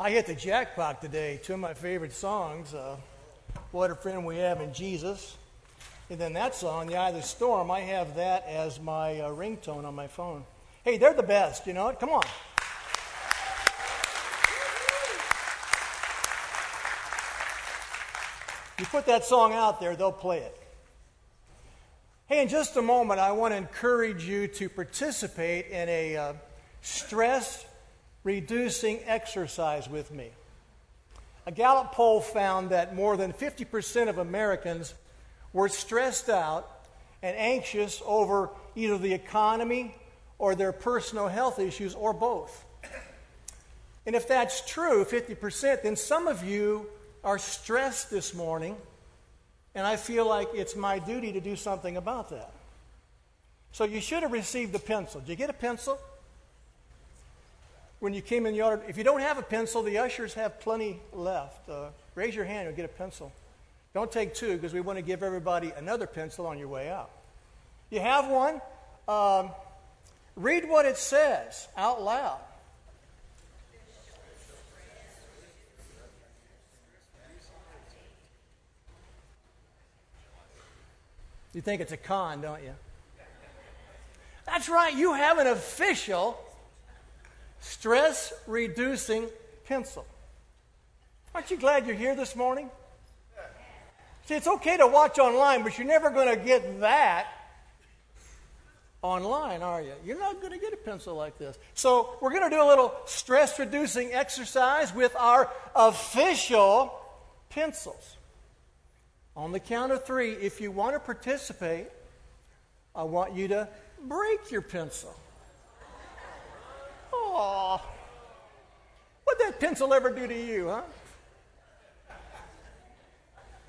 I hit the jackpot today. Two of my favorite songs, uh, What a Friend We Have in Jesus. And then that song, The Eye of the Storm, I have that as my uh, ringtone on my phone. Hey, they're the best, you know it? Come on. You put that song out there, they'll play it. Hey, in just a moment, I want to encourage you to participate in a uh, stress reducing exercise with me. A Gallup poll found that more than 50% of Americans were stressed out and anxious over either the economy or their personal health issues or both. And if that's true, 50%, then some of you are stressed this morning, and I feel like it's my duty to do something about that. So you should have received a pencil. Did you get a pencil? When you came in the yard, if you don't have a pencil, the ushers have plenty left. Uh, raise your hand and get a pencil. Don't take two because we want to give everybody another pencil on your way out. You have one? Um, read what it says out loud. You think it's a con, don't you? That's right, you have an official stress reducing pencil. Aren't you glad you're here this morning? See, it's okay to watch online, but you're never going to get that online, are you? You're not going to get a pencil like this. So, we're going to do a little stress reducing exercise with our official pencils. On the count of three, if you want to participate, I want you to break your pencil. Oh, what'd that pencil ever do to you, huh?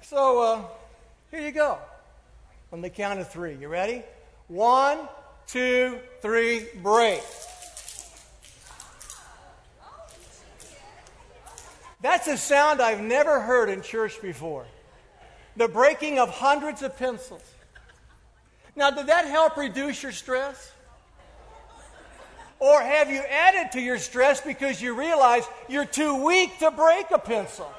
So, uh, here you go. On the count of three. You ready? One, two, three, break. That's a sound I've never heard in church before the breaking of hundreds of pencils. Now, did that help reduce your stress? Or have you added to your stress because you realize you're too weak to break a pencil?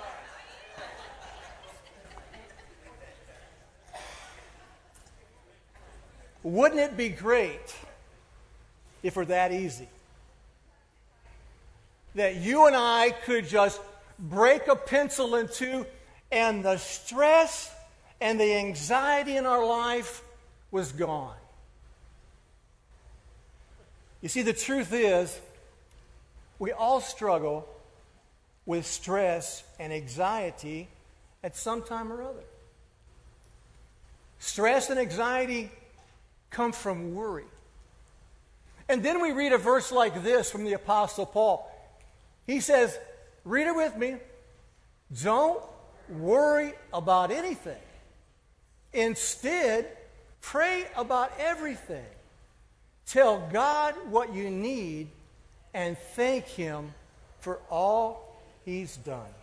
Wouldn't it be great if were that easy? That you and I could just break a pencil in two and the stress and the anxiety in our life was gone. You see, the truth is, we all struggle with stress and anxiety at some time or other. Stress and anxiety come from worry. And then we read a verse like this from the Apostle Paul. He says, Read it with me. Don't worry about anything. Instead, pray about everything. Tell God what you need and thank Him for all He's done.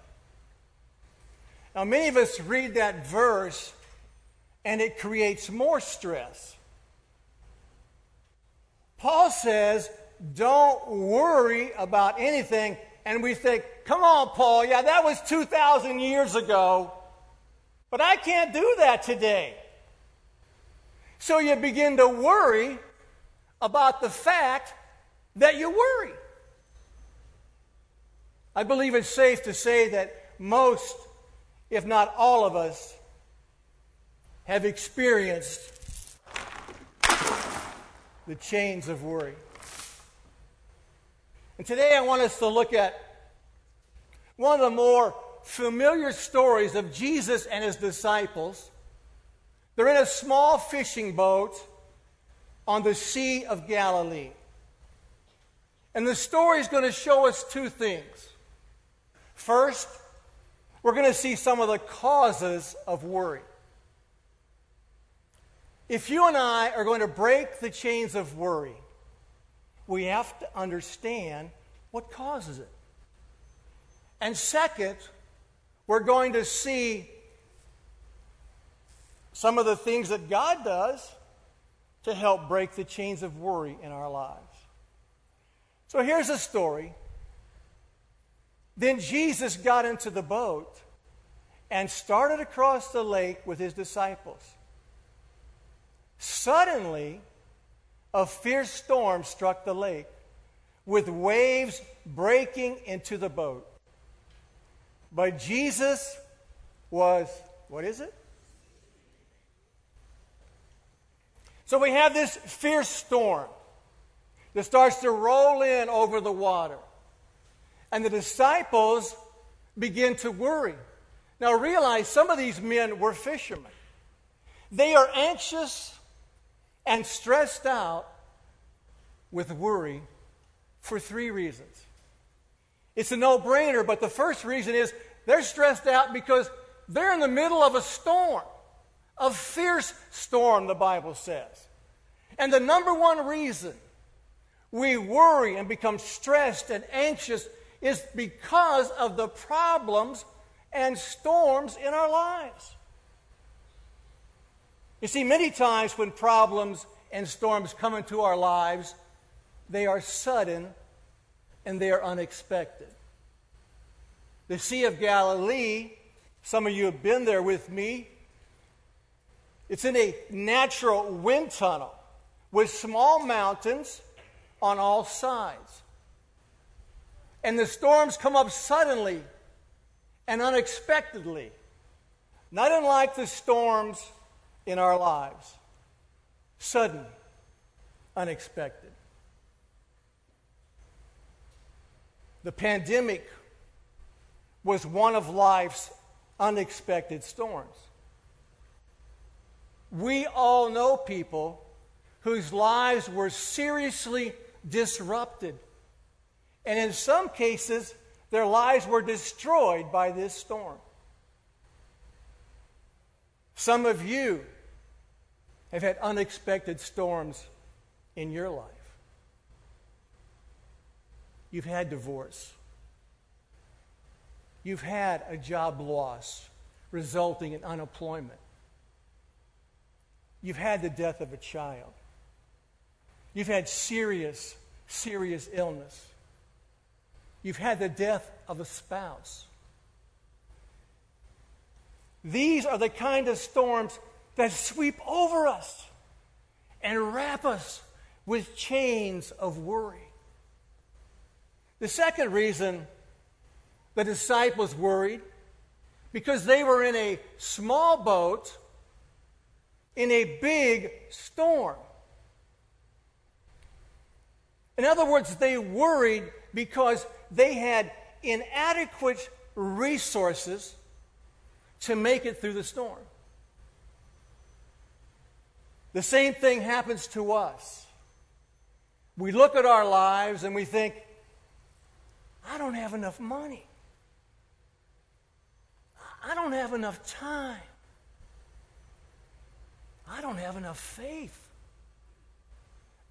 Now, many of us read that verse and it creates more stress. Paul says, Don't worry about anything and we think, come on, Paul, yeah, that was 2,000 years ago, but I can't do that today. So you begin to worry about the fact that you worry. I believe it's safe to say that most, if not all of us, have experienced the chains of worry. And today I want us to look at one of the more familiar stories of Jesus and his disciples. They're in a small fishing boat on the Sea of Galilee. And the story is going to show us two things. First, we're going to see some of the causes of worry. If you and I are going to break the chains of worry, we have to understand what causes it. And second, we're going to see some of the things that God does to help break the chains of worry in our lives. So here's a story Then Jesus got into the boat and started across the lake with his disciples. Suddenly, a fierce storm struck the lake, with waves breaking into the boat. But Jesus was, what is it? So we have this fierce storm that starts to roll in over the water. And the disciples begin to worry. Now realize some of these men were fishermen. They are anxious and stressed out with worry for three reasons. It's a no brainer, but the first reason is they're stressed out because they're in the middle of a storm, a fierce storm, the Bible says. And the number one reason we worry and become stressed and anxious is because of the problems and storms in our lives. You see, many times when problems and storms come into our lives, they are sudden and they are unexpected. The Sea of Galilee, some of you have been there with me, it's in a natural wind tunnel with small mountains on all sides. And the storms come up suddenly and unexpectedly, not unlike the storms in our lives. Sudden, unexpected. The pandemic was one of life's unexpected storms. We all know people whose lives were seriously disrupted. And in some cases, their lives were destroyed by this storm. Some of you have had unexpected storms in your life. You've had divorce. You've had a job loss resulting in unemployment. You've had the death of a child. You've had serious, serious illness. You've had the death of a spouse. These are the kind of storms that sweep over us and wrap us with chains of worry. The second reason the disciples worried because they were in a small boat in a big storm. In other words, they worried because they had inadequate resources to make it through the storm. The same thing happens to us. We look at our lives and we think, I don't have enough money. I don't have enough time. I don't have enough faith.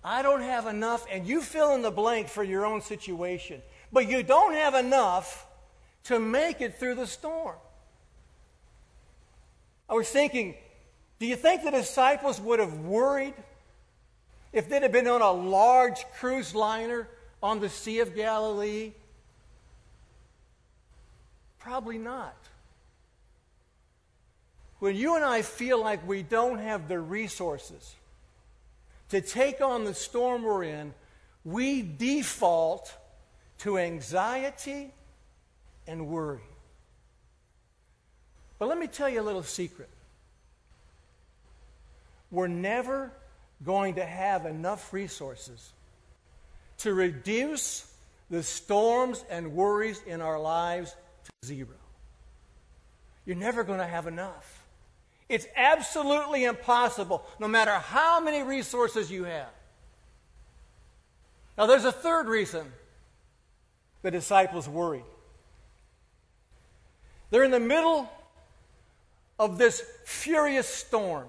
I don't have enough, and you fill in the blank for your own situation. But you don't have enough to make it through the storm. I was thinking, do you think the disciples would have worried if they'd have been on a large cruise liner on the Sea of Galilee? Probably not. When you and I feel like we don't have the resources to take on the storm we're in, we default to anxiety and worry. But let me tell you a little secret. We're never going to have enough resources to reduce the storms and worries in our lives to zero. You're never going to have enough. It's absolutely impossible, no matter how many resources you have. Now, there's a third reason the disciples worried. They're in the middle of this furious storm,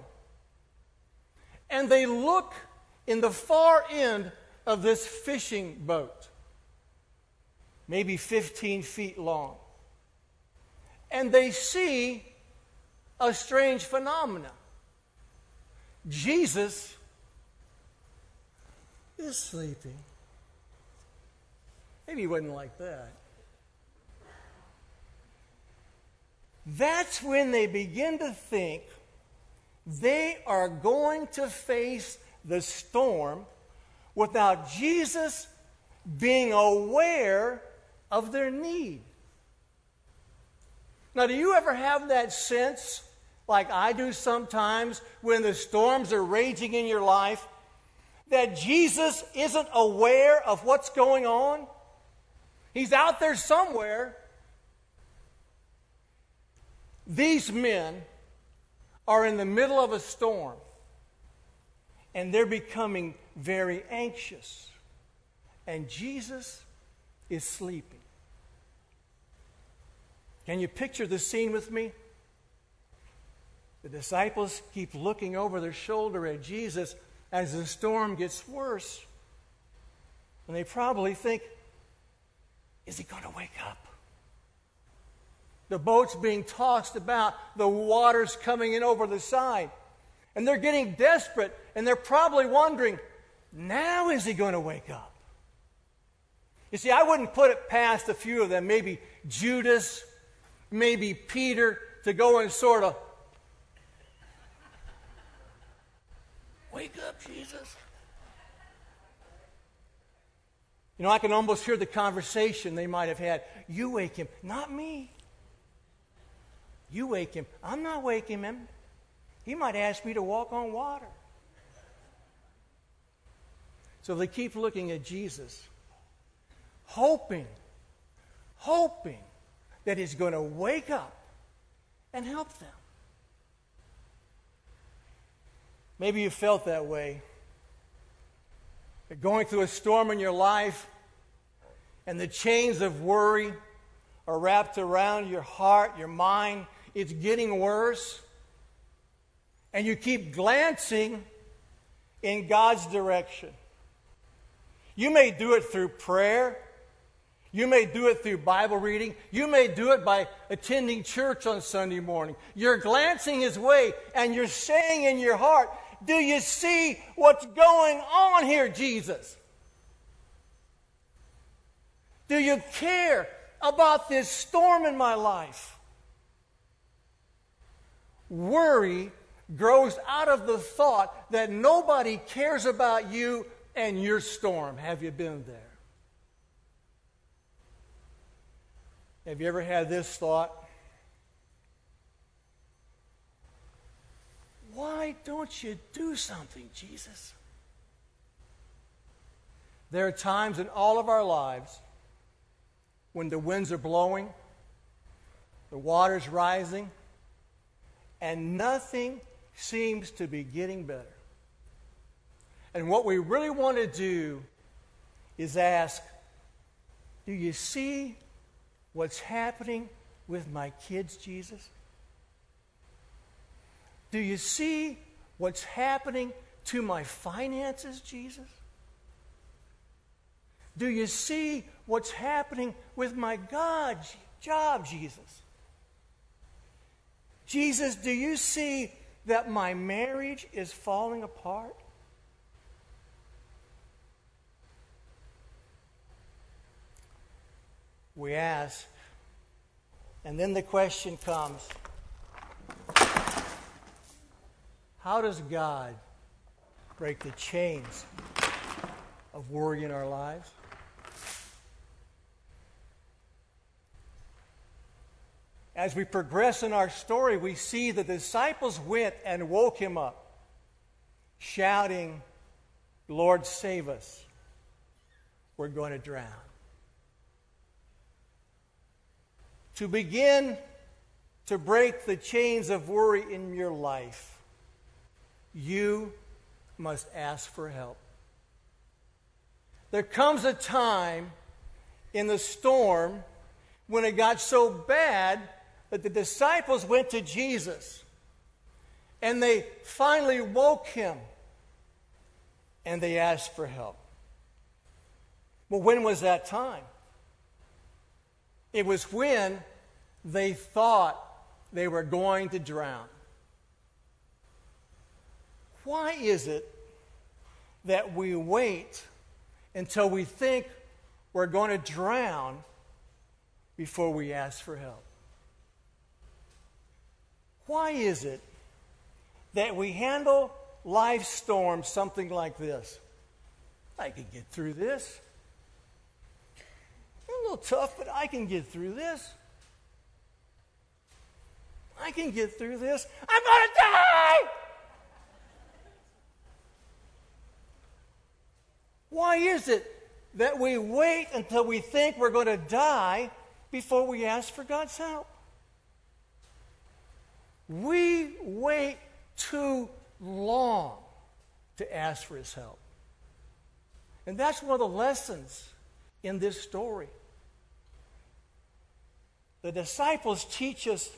and they look in the far end of this fishing boat, maybe 15 feet long, and they see a strange phenomenon. Jesus is sleeping. Maybe he wasn't like that. that's when they begin to think they are going to face the storm without Jesus being aware of their need. Now, do you ever have that sense, like I do sometimes, when the storms are raging in your life, that Jesus isn't aware of what's going on? He's out there somewhere. These men are in the middle of a storm and they're becoming very anxious. And Jesus is sleeping. Can you picture the scene with me? The disciples keep looking over their shoulder at Jesus as the storm gets worse. And they probably think, is he going to wake up? The boat's being tossed about, the water's coming in over the side. And they're getting desperate, and they're probably wondering, now is he going to wake up? You see, I wouldn't put it past a few of them, maybe Judas, maybe Peter, to go and sort of wake up, Jesus. You know, I can almost hear the conversation they might have had. You wake him, not me. You wake him. I'm not waking him. He might ask me to walk on water. So they keep looking at Jesus, hoping, hoping that he's going to wake up and help them. Maybe you felt that way. You're going through a storm in your life, and the chains of worry are wrapped around your heart, your mind. It's getting worse. And you keep glancing in God's direction. You may do it through prayer. You may do it through Bible reading. You may do it by attending church on Sunday morning. You're glancing His way and you're saying in your heart, Do you see what's going on here, Jesus? Do you care about this storm in my life? Worry grows out of the thought that nobody cares about you and your storm. Have you been there? Have you ever had this thought? Why don't you do something, Jesus? There are times in all of our lives when the winds are blowing, the water's rising, and nothing seems to be getting better. And what we really want to do is ask Do you see what's happening with my kids, Jesus? Do you see what's happening to my finances, Jesus? Do you see what's happening with my God job, Jesus? Jesus, do you see that my marriage is falling apart? We ask, and then the question comes How does God break the chains of worry in our lives? As we progress in our story, we see that the disciples went and woke him up, shouting, Lord, save us. We're going to drown. To begin to break the chains of worry in your life, you must ask for help. There comes a time in the storm when it got so bad that the disciples went to Jesus and they finally woke him and they asked for help. Well, when was that time? It was when they thought they were going to drown. Why is it that we wait until we think we're going to drown before we ask for help? Why is it that we handle life storms something like this? I can get through this. a little tough, but I can get through this. I can get through this. I'm going to die! Why is it that we wait until we think we're going to die before we ask for God's help? We wait too long to ask for His help. And that's one of the lessons in this story. The disciples teach us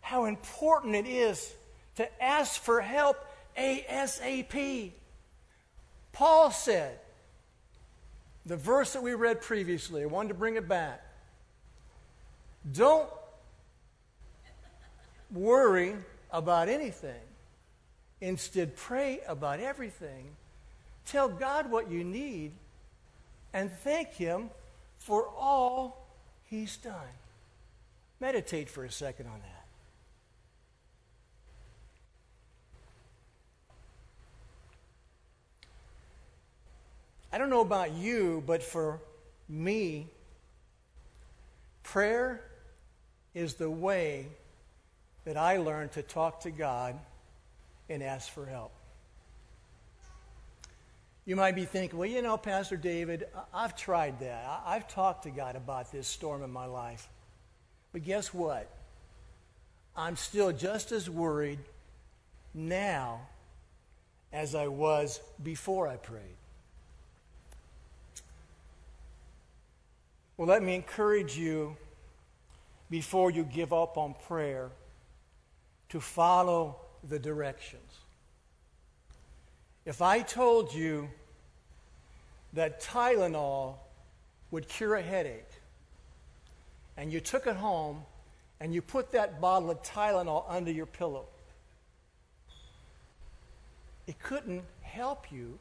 how important it is to ask for help ASAP. Paul said, the verse that we read previously, I wanted to bring it back. Don't worry about anything. Instead, pray about everything. Tell God what you need and thank Him for all He's done. Meditate for a second on that. I don't know about you, but for me, prayer is the way that I learned to talk to God and ask for help. You might be thinking, well, you know, Pastor David, I've tried that. I've talked to God about this storm in my life. But guess what? I'm still just as worried now as I was before I prayed. Well, let me encourage you before you give up on prayer to follow the directions. If I told you that Tylenol would cure a headache, and you took it home and you put that bottle of Tylenol under your pillow, it couldn't help you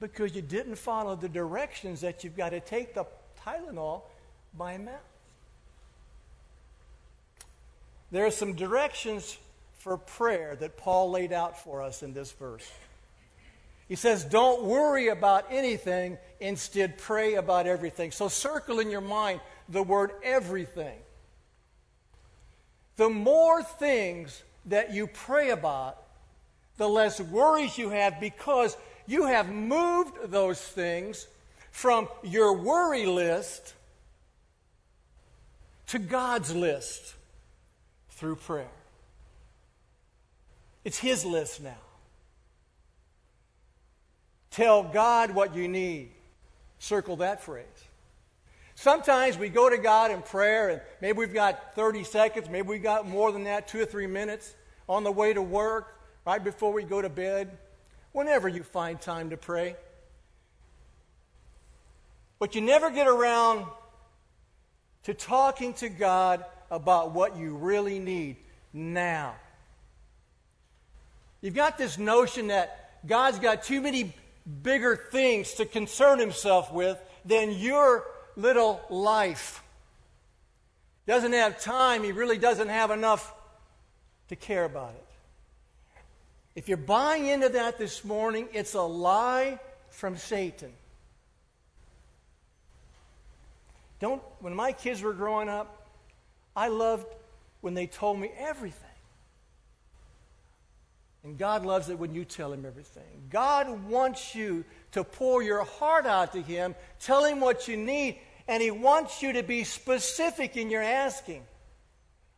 because you didn't follow the directions that you've got to take the Tylenol by mouth. There are some directions for prayer that Paul laid out for us in this verse. He says, Don't worry about anything, instead, pray about everything. So, circle in your mind the word everything. The more things that you pray about, the less worries you have because you have moved those things from your worry list to God's list through prayer. It's His list now. Tell God what you need. Circle that phrase. Sometimes we go to God in prayer, and maybe we've got 30 seconds, maybe we've got more than that, two or three minutes on the way to work, right before we go to bed. Whenever you find time to pray. But you never get around to talking to God about what you really need now. You've got this notion that God's got too many bigger things to concern himself with than your little life. Doesn't have time, he really doesn't have enough to care about it. If you're buying into that this morning, it's a lie from Satan. Don't, when my kids were growing up, I loved when they told me everything. And God loves it when you tell Him everything. God wants you to pour your heart out to Him, tell Him what you need, and He wants you to be specific in your asking.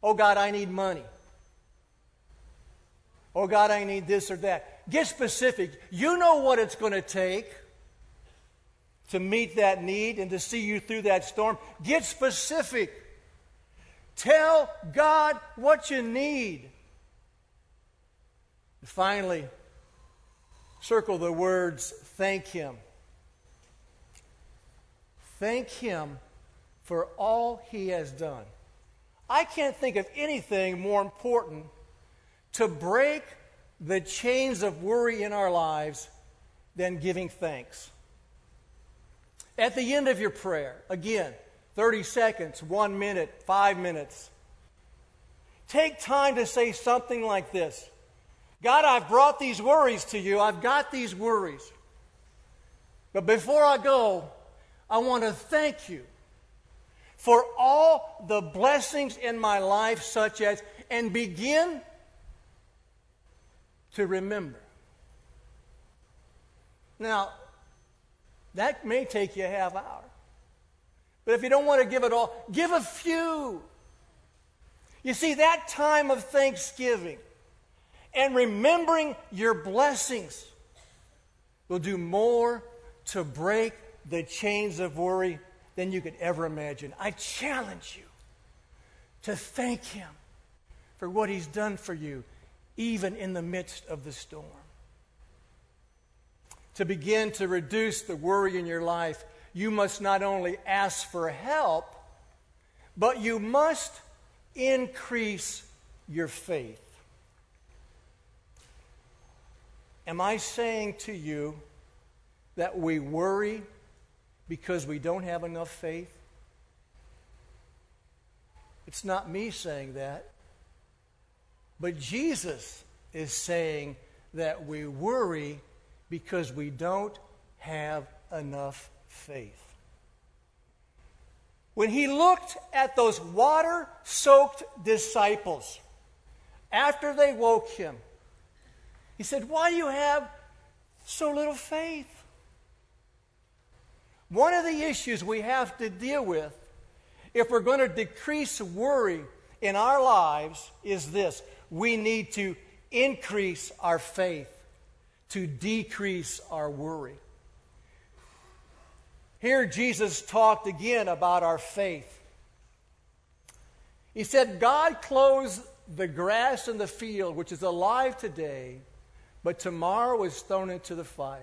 Oh, God, I need money. Oh, God, I need this or that. Get specific. You know what it's going to take to meet that need and to see you through that storm. Get specific. Tell God what you need. And finally, circle the words thank Him. Thank Him for all He has done. I can't think of anything more important to break the chains of worry in our lives than giving thanks. At the end of your prayer, again, 30 seconds, one minute, five minutes, Take time to say something like this God, I've brought these worries to you. I've got these worries. But before I go, I want to thank you for all the blessings in my life, such as, and begin to remember. Now, that may take you a half hour. But if you don't want to give it all, give a few. You see, that time of thanksgiving and remembering your blessings will do more to break the chains of worry than you could ever imagine. I challenge you to thank Him for what He's done for you, even in the midst of the storm. To begin to reduce the worry in your life, you must not only ask for help, but you must increase your faith. Am I saying to you that we worry because we don't have enough faith? It's not me saying that, but Jesus is saying that we worry because we don't have enough faith. When he looked at those water soaked disciples after they woke him, he said, Why do you have so little faith? One of the issues we have to deal with if we're going to decrease worry in our lives is this we need to increase our faith to decrease our worry. Here, Jesus talked again about our faith. He said, God clothes the grass in the field, which is alive today, but tomorrow is thrown into the fire.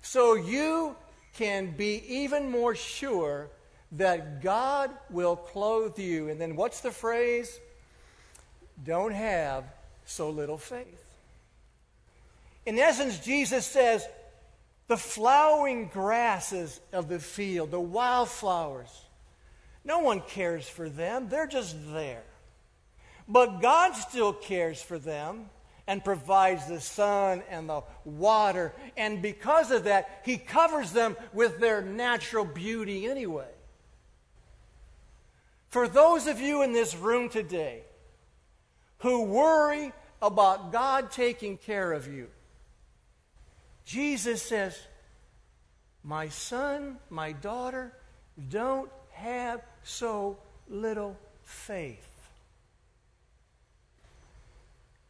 So you can be even more sure that God will clothe you. And then what's the phrase? Don't have so little faith. In essence, Jesus says, the flowering grasses of the field, the wildflowers. No one cares for them, they're just there. But God still cares for them and provides the sun and the water. And because of that, He covers them with their natural beauty anyway. For those of you in this room today who worry about God taking care of you, Jesus says, My son, my daughter, don't have so little faith.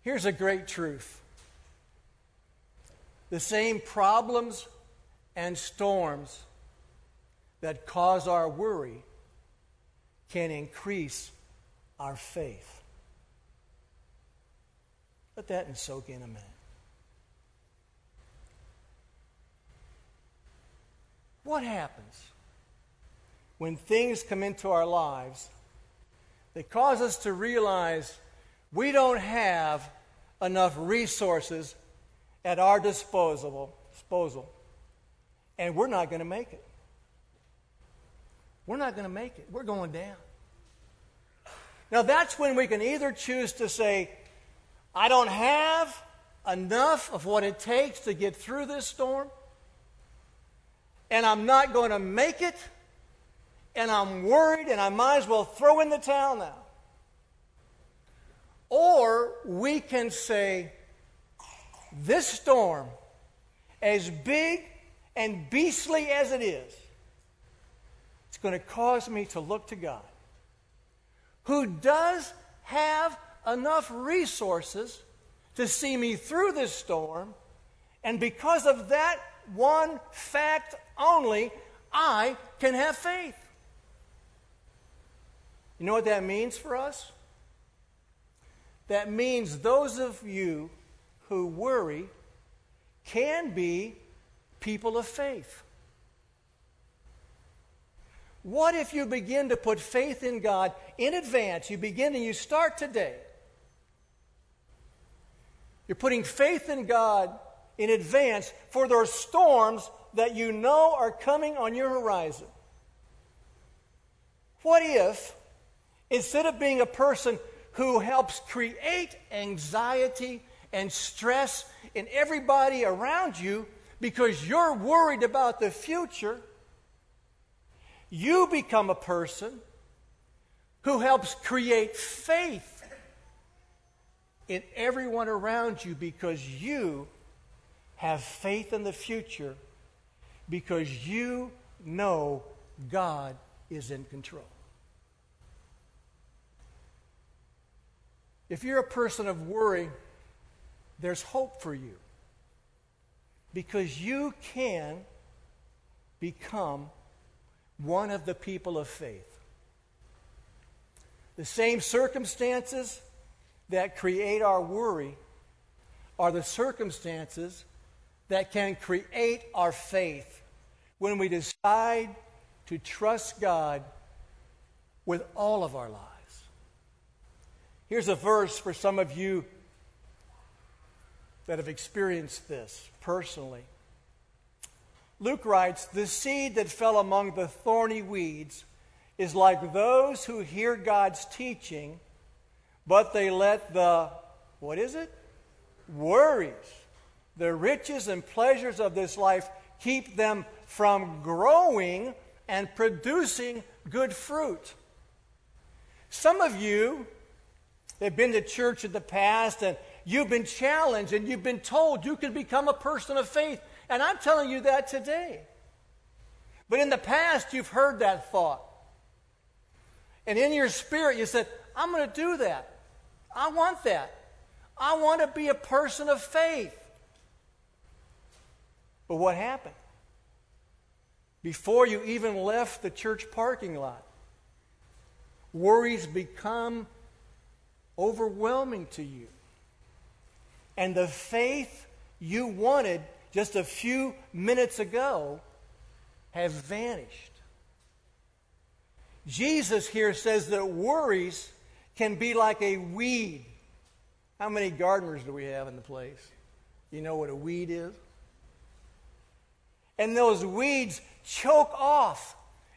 Here's a great truth the same problems and storms that cause our worry can increase our faith. Let that soak in a minute. What happens when things come into our lives that cause us to realize we don't have enough resources at our disposal, disposal and we're not going to make it? We're not going to make it. We're going down. Now, that's when we can either choose to say, I don't have enough of what it takes to get through this storm, and I'm not going to make it, and I'm worried, and I might as well throw in the towel now. Or we can say, This storm, as big and beastly as it is, it's going to cause me to look to God, who does have enough resources to see me through this storm, and because of that one fact only, I can have faith. You know what that means for us? That means those of you who worry can be people of faith. What if you begin to put faith in God in advance? You begin and you start today. You're putting faith in God in advance for those storms that you know are coming on your horizon. What if, instead of being a person who helps create anxiety and stress in everybody around you because you're worried about the future, you become a person who helps create faith in everyone around you because you have faith in the future because you know God is in control. If you're a person of worry, there's hope for you because you can become one of the people of faith. The same circumstances that create our worry are the circumstances that can create our faith when we decide to trust God with all of our lives. Here's a verse for some of you that have experienced this personally. Luke writes, The seed that fell among the thorny weeds is like those who hear God's teaching, but they let the, what is it? Worries, the riches and pleasures of this life keep them from growing and producing good fruit. Some of you have been to church in the past and you've been challenged and you've been told you can become a person of faith. And I'm telling you that today. But in the past, you've heard that thought. And in your spirit, you said, I'm going to do that. I want that. I want to be a person of faith. But what happened? Before you even left the church parking lot, worries become overwhelming to you. And the faith you wanted just a few minutes ago have vanished. Jesus here says that worries can be like a weed. How many gardeners do we have in the place? You know what a weed is? And those weeds choke off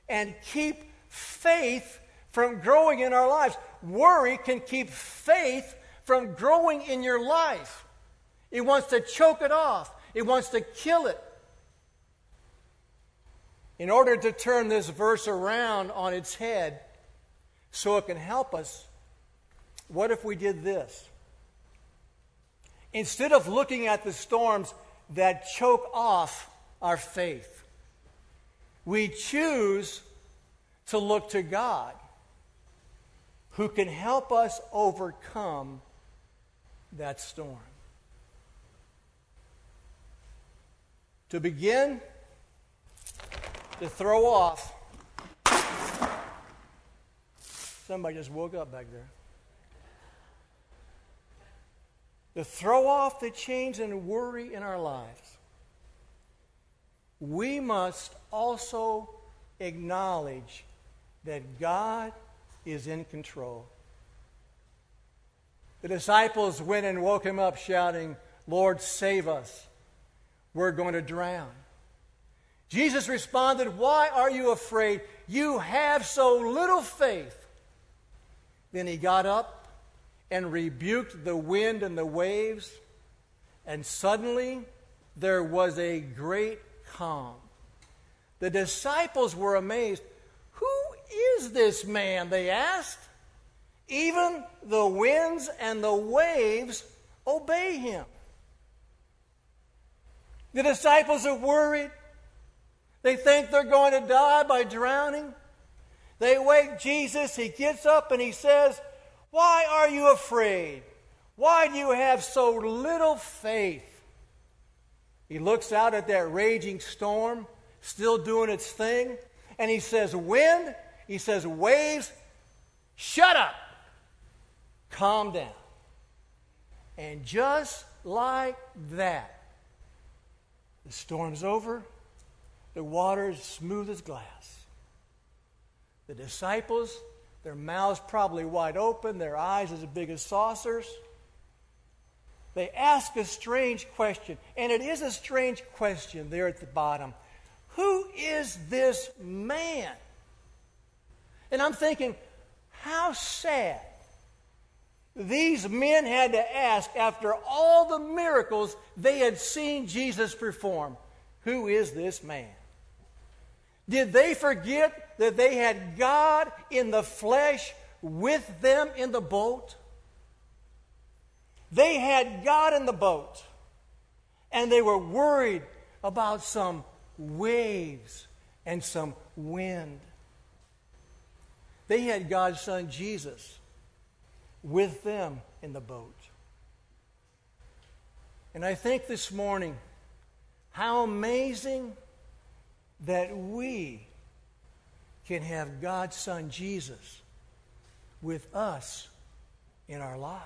and keep faith from growing in our lives. Worry can keep faith from growing in your life. It wants to choke it off, it wants to kill it. In order to turn this verse around on its head so it can help us, what if we did this? Instead of looking at the storms that choke off our faith, we choose to look to God who can help us overcome that storm. To begin, to throw off. Somebody just woke up back there. To throw off the chains and worry in our lives, we must also acknowledge that God is in control. The disciples went and woke him up shouting, Lord, save us. We're going to drown. Jesus responded, Why are you afraid? You have so little faith. Then he got up and rebuked the wind and the waves, and suddenly there was a great calm. The disciples were amazed. Who is this man? They asked. Even the winds and the waves obey him. The disciples are worried. They think they're going to die by drowning. They wake Jesus. He gets up and he says, Why are you afraid? Why do you have so little faith? He looks out at that raging storm, still doing its thing, and he says, Wind, he says, Waves, shut up, calm down. And just like that, the storm's over. The water is smooth as glass. The disciples, their mouths probably wide open, their eyes as big as saucers. They ask a strange question, and it is a strange question there at the bottom. Who is this man? And I'm thinking, how sad these men had to ask, after all the miracles they had seen Jesus perform, who is this man? Did they forget that they had God in the flesh with them in the boat? They had God in the boat, and they were worried about some waves and some wind. They had God's Son Jesus with them in the boat. And I think this morning how amazing that we can have God's Son Jesus with us in our lives.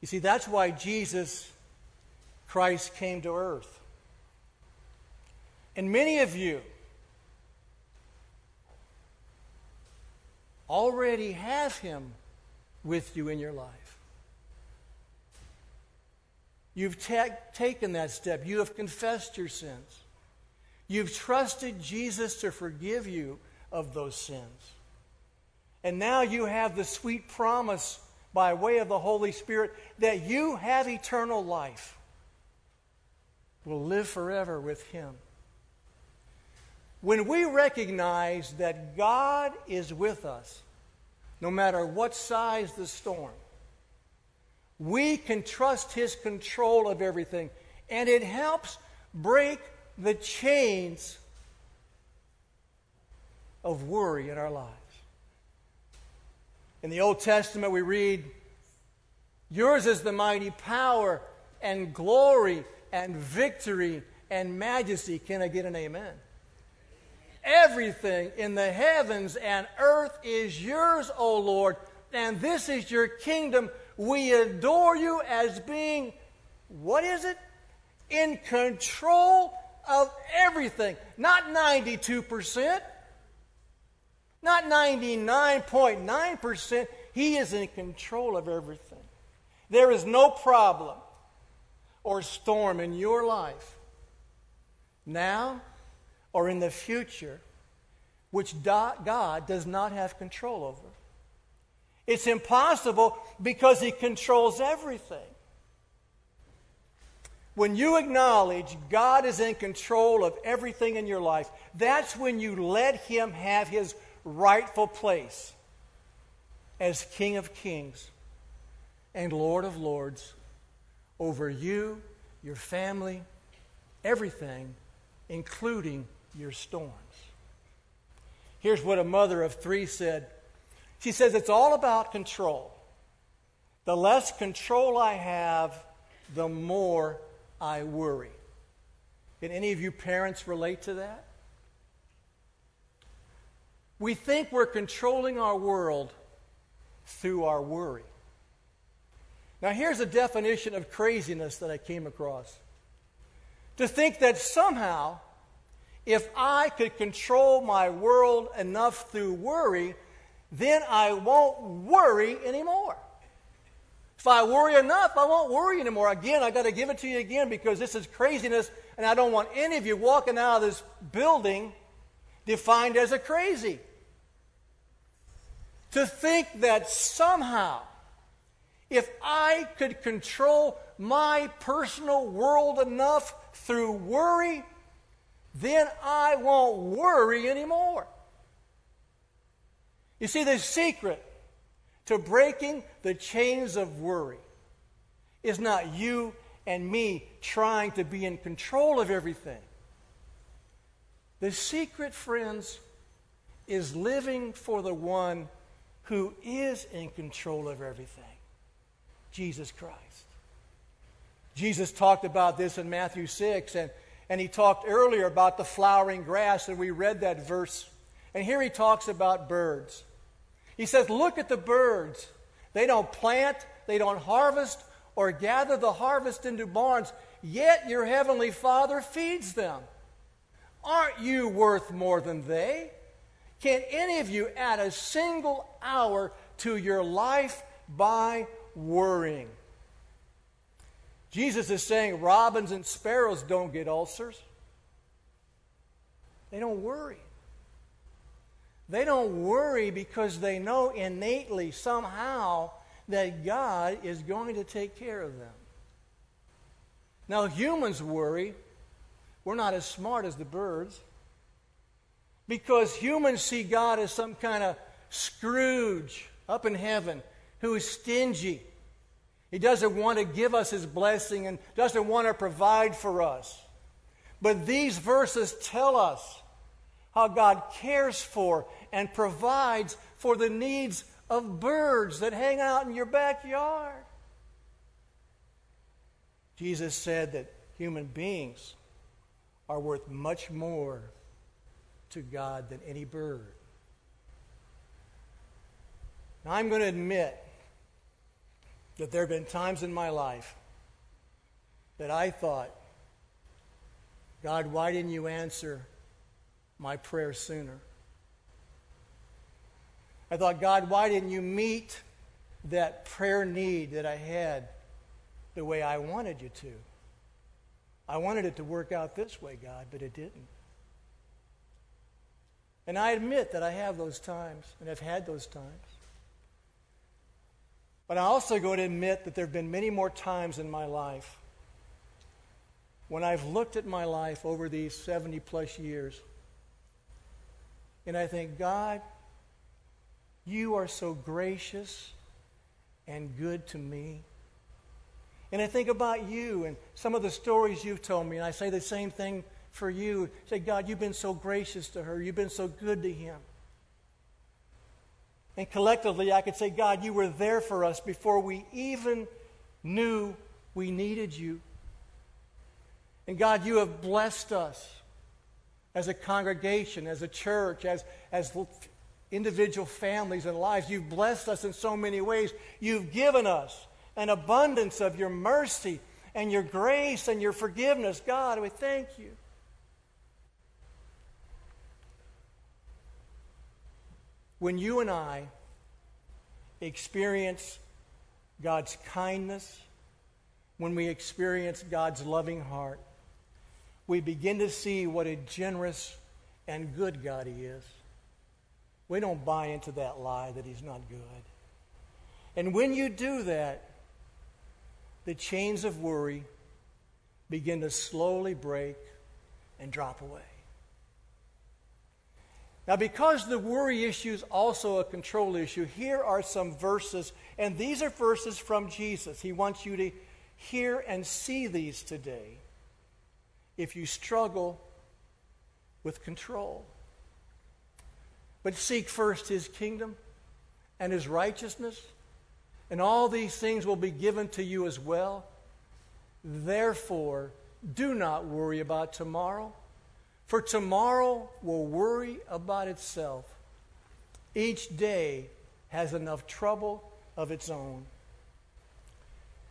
You see, that's why Jesus Christ came to earth. And many of you already have him with you in your life. You've ta- taken that step. You have confessed your sins. You've trusted Jesus to forgive you of those sins. And now you have the sweet promise by way of the Holy Spirit that you have eternal life. Will live forever with Him. When we recognize that God is with us, no matter what size the storm, we can trust His control of everything, and it helps break the chains of worry in our lives. In the Old Testament, we read, Yours is the mighty power and glory and victory and majesty. Can I get an amen? Everything in the heavens and earth is yours, O Lord, and this is your kingdom. We adore you as being, what is it? In control of everything. Not 92%, not 99.9%. He is in control of everything. There is no problem or storm in your life now or in the future which God does not have control over. It's impossible because He controls everything. When you acknowledge God is in control of everything in your life, that's when you let Him have His rightful place as King of Kings and Lord of Lords over you, your family, everything, including your storms. Here's what a mother of three said She says, It's all about control. The less control I have, the more I worry. Can any of you parents relate to that? We think we're controlling our world through our worry. Now, here's a definition of craziness that I came across. To think that somehow if I could control my world enough through worry, then I won't worry anymore. If I worry enough, I won't worry anymore. Again, I got to give it to you again because this is craziness, and I don't want any of you walking out of this building defined as a crazy. To think that somehow, if I could control my personal world enough through worry, then I won't worry anymore. You see, the secret to breaking the chains of worry is not you and me trying to be in control of everything. The secret, friends, is living for the one who is in control of everything Jesus Christ. Jesus talked about this in Matthew 6, and and he talked earlier about the flowering grass, and we read that verse. And here he talks about birds. He says, Look at the birds. They don't plant, they don't harvest, or gather the harvest into barns, yet your heavenly Father feeds them. Aren't you worth more than they? Can any of you add a single hour to your life by worrying? Jesus is saying robins and sparrows don't get ulcers, they don't worry. They don't worry because they know innately, somehow, that God is going to take care of them. Now, humans worry. We're not as smart as the birds because humans see God as some kind of Scrooge up in heaven who is stingy. He doesn't want to give us his blessing and doesn't want to provide for us. But these verses tell us how God cares for and provides for the needs of birds that hang out in your backyard. Jesus said that human beings are worth much more to God than any bird. Now, I'm going to admit that there have been times in my life that I thought, God, why didn't you answer my prayer sooner? I thought, God, why didn't you meet that prayer need that I had the way I wanted you to? I wanted it to work out this way, God, but it didn't. And I admit that I have those times and have had those times. But I also go to admit that there have been many more times in my life when I've looked at my life over these 70 plus years and I think, God, you are so gracious and good to me. And I think about you and some of the stories you've told me, and I say the same thing for you. Say, God, you've been so gracious to her. You've been so good to him. And collectively, I could say, God, you were there for us before we even knew we needed you. And God, you have blessed us as a congregation, as a church, as, as individual families and lives. You've blessed us in so many ways. You've given us an abundance of your mercy and your grace and your forgiveness. God, we thank you. When you and I experience God's kindness, when we experience God's loving heart, we begin to see what a generous and good God He is. We don't buy into that lie that He's not good. And when you do that, the chains of worry begin to slowly break and drop away. Now, because the worry issue is also a control issue, here are some verses, and these are verses from Jesus. He wants you to hear and see these today if you struggle with control. But seek first his kingdom and his righteousness, and all these things will be given to you as well. Therefore, do not worry about tomorrow for tomorrow will worry about itself. Each day has enough trouble of its own.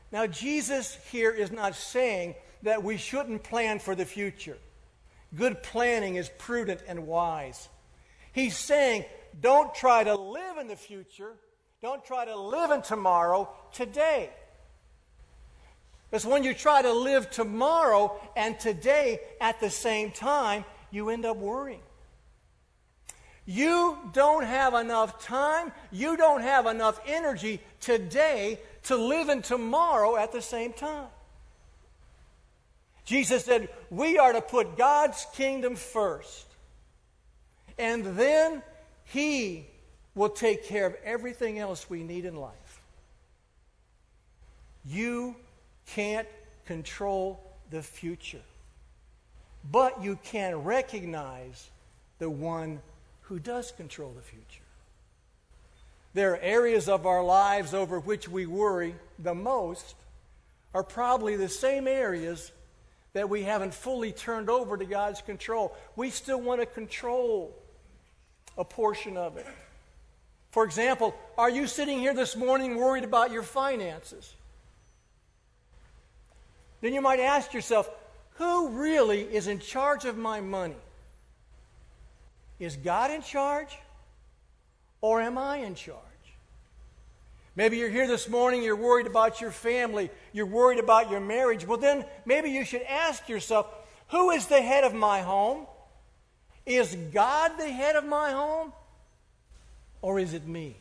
Now, Jesus here is not saying that we shouldn't plan for the future. Good planning is prudent and wise. He's saying, don't try to live in the future. Don't try to live in tomorrow, today. Because when you try to live tomorrow and today at the same time, you end up worrying. You don't have enough time, you don't have enough energy today to live in tomorrow at the same time. Jesus said, We are to put God's kingdom first, and then He will take care of everything else we need in life. You can't control the future, but you can recognize the one who does control the future. There are areas of our lives over which we worry the most, are probably the same areas that we haven't fully turned over to God's control. We still want to control a portion of it. For example, are you sitting here this morning worried about your finances? Then you might ask yourself, who really is in charge of my money? Is God in charge or am I in charge? Maybe you're here this morning, you're worried about your family, you're worried about your marriage. Well, then maybe you should ask yourself, who is the head of my home? Is God the head of my home Or is it me?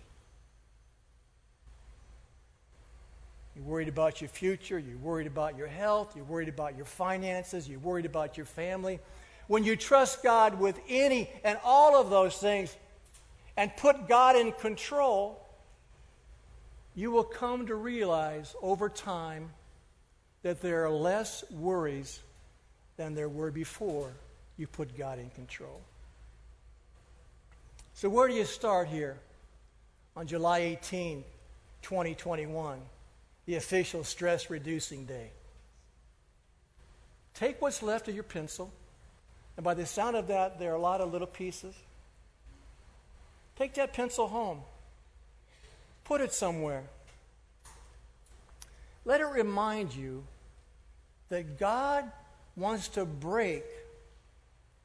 You're worried about your future. You're worried about your health. You're worried about your finances. You're worried about your family. When you trust God with any and all of those things and put God in control, you will come to realize over time that there are less worries than there were before you put God in control. So, where do you start here on July 18, 2021, the official stress reducing day? Take what's left of your pencil, and by the sound of that, there are a lot of little pieces. Take that pencil home, put it somewhere. Let it remind you that God wants to break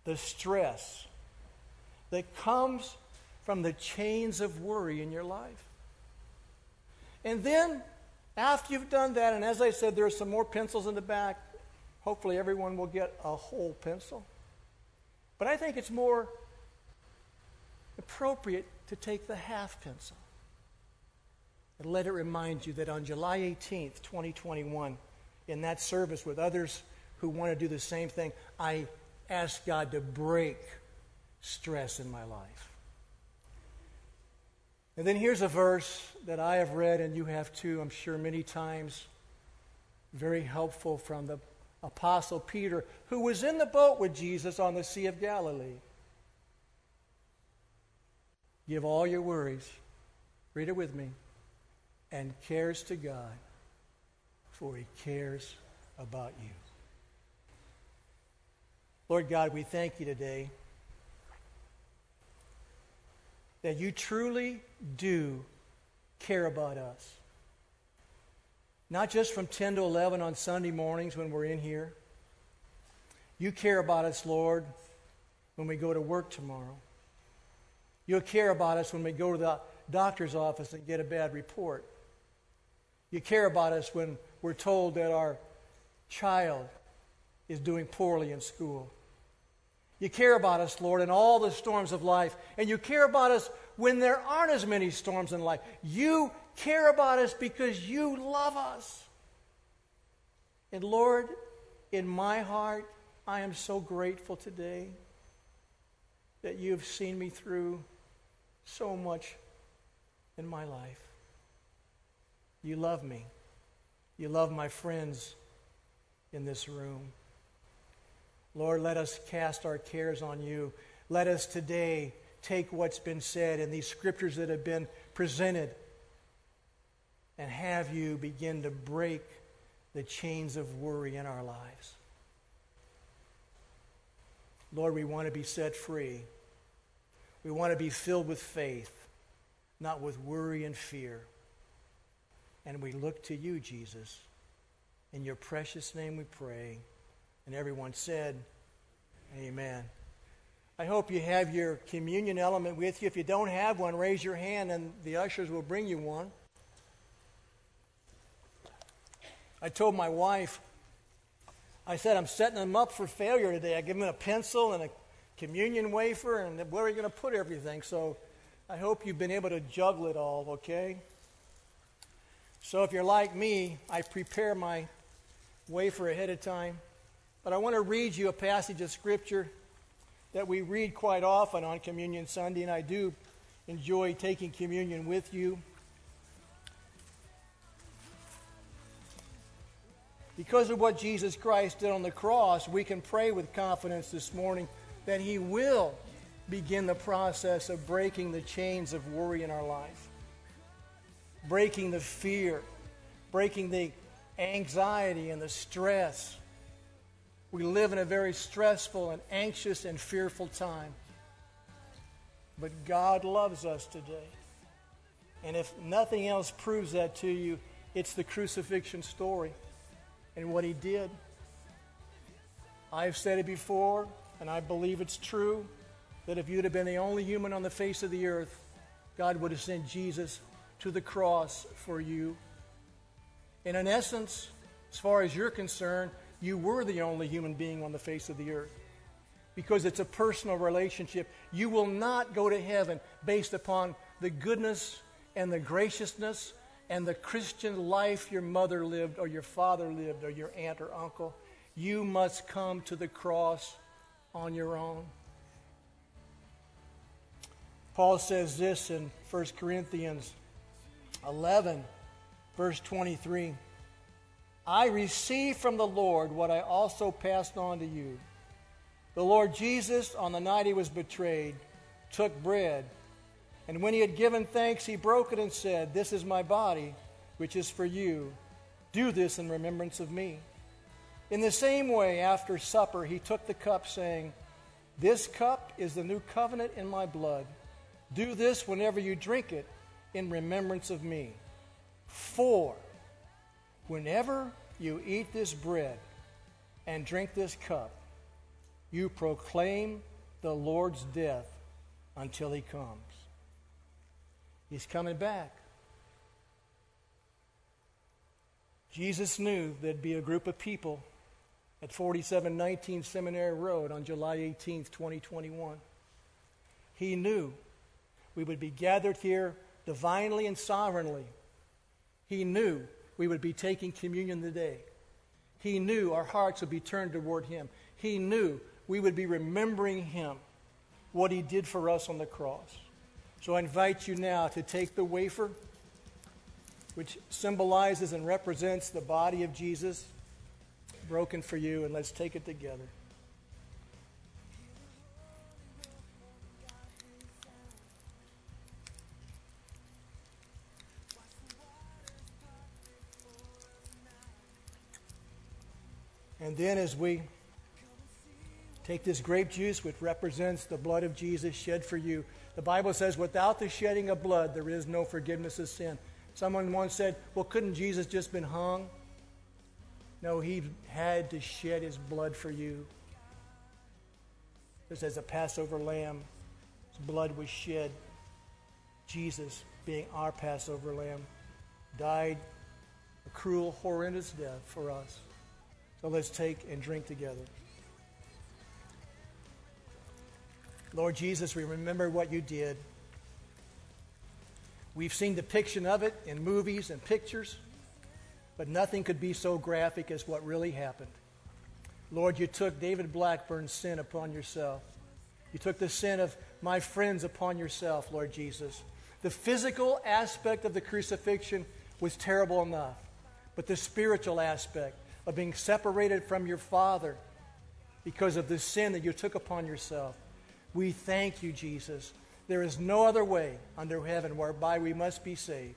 the stress that comes from the chains of worry in your life. And then, after you've done that, and as I said, there are some more pencils in the back. Hopefully, everyone will get a whole pencil. But I think it's more appropriate to take the half pencil and let it remind you that on July 18th, 2021, in that service with others who want to do the same thing, I ask God to break stress in my life. And then here's a verse that I have read, and you have too, I'm sure, many times. Very helpful from the Apostle Peter, who was in the boat with Jesus on the Sea of Galilee. Give all your worries, read it with me, and cares to God, for he cares about you. Lord God, we thank you today that you truly do care about us. Not just from 10 to 11 on Sunday mornings when we're in here. You care about us, Lord, when we go to work tomorrow. You'll care about us when we go to the doctor's office and get a bad report. You care about us when we're told that our child is doing poorly in school. You care about us, Lord, in all the storms of life. And you care about us when there aren't as many storms in life. You care about us because you love us. And Lord, in my heart, I am so grateful today that you have seen me through so much in my life. You love me. You love my friends in this room. Lord, let us cast our cares on you. Let us today take what's been said and these scriptures that have been presented and have you begin to break the chains of worry in our lives. Lord, we want to be set free. We want to be filled with faith, not with worry and fear. And we look to you, Jesus. In your precious name we pray. And everyone said, Amen. I hope you have your communion element with you. If you don't have one, raise your hand and the ushers will bring you one. I told my wife, I said, I'm setting them up for failure today. I give them a pencil and a communion wafer, and where are you going to put everything? So I hope you've been able to juggle it all, okay? So if you're like me, I prepare my wafer ahead of time. But I want to read you a passage of Scripture that we read quite often on Communion Sunday, and I do enjoy taking communion with you. Because of what Jesus Christ did on the cross, we can pray with confidence this morning that He will begin the process of breaking the chains of worry in our life, breaking the fear, breaking the anxiety and the stress we live in a very stressful and anxious and fearful time. But God loves us today. And if nothing else proves that to you, it's the crucifixion story and what He did. I've said it before, and I believe it's true, that if you'd have been the only human on the face of the earth, God would have sent Jesus to the cross for you. And in essence, as far as you're concerned, you were the only human being on the face of the earth. Because it's a personal relationship. You will not go to heaven based upon the goodness and the graciousness and the Christian life your mother lived or your father lived or your aunt or uncle. You must come to the cross on your own. Paul says this in 1 Corinthians 11, verse 23. I received from the Lord what I also passed on to you. The Lord Jesus, on the night he was betrayed, took bread, and when he had given thanks, he broke it and said, This is my body, which is for you. Do this in remembrance of me. In the same way, after supper, he took the cup, saying, This cup is the new covenant in my blood. Do this whenever you drink it in remembrance of me. For whenever you eat this bread and drink this cup, you proclaim the Lord's death until he comes. He's coming back. Jesus knew there'd be a group of people at 4719 Seminary Road on July 18th, 2021. He knew we would be gathered here divinely and sovereignly. He knew we would be taking communion today. He knew our hearts would be turned toward Him. He knew we would be remembering Him, what He did for us on the cross. So I invite you now to take the wafer, which symbolizes and represents the body of Jesus broken for you, and let's take it together. And then as we take this grape juice, which represents the blood of Jesus shed for you, the Bible says, without the shedding of blood, there is no forgiveness of sin. Someone once said, well, couldn't Jesus just been hung? No, he had to shed his blood for you. Just as a Passover lamb, his blood was shed. Jesus, being our Passover lamb, died a cruel, horrendous death for us. So let's take and drink together. Lord Jesus, we remember what you did. We've seen depiction of it in movies and pictures, but nothing could be so graphic as what really happened. Lord, you took David Blackburn's sin upon yourself. You took the sin of my friends upon yourself, Lord Jesus. The physical aspect of the crucifixion was terrible enough, but the spiritual aspect, of being separated from your Father because of the sin that you took upon yourself. We thank you, Jesus. There is no other way under heaven whereby we must be saved.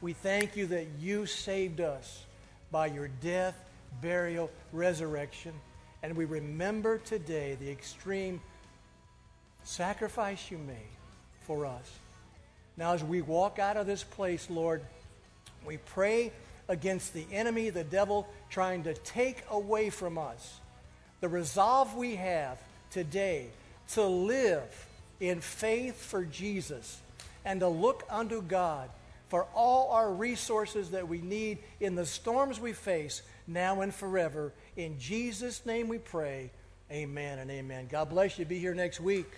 We thank you that you saved us by your death, burial, resurrection. And we remember today the extreme sacrifice you made for us. Now, as we walk out of this place, Lord, we pray against the enemy, the devil, trying to take away from us the resolve we have today to live in faith for Jesus and to look unto God for all our resources that we need in the storms we face now and forever. In Jesus' name we pray. Amen and amen. God bless you. Be here next week.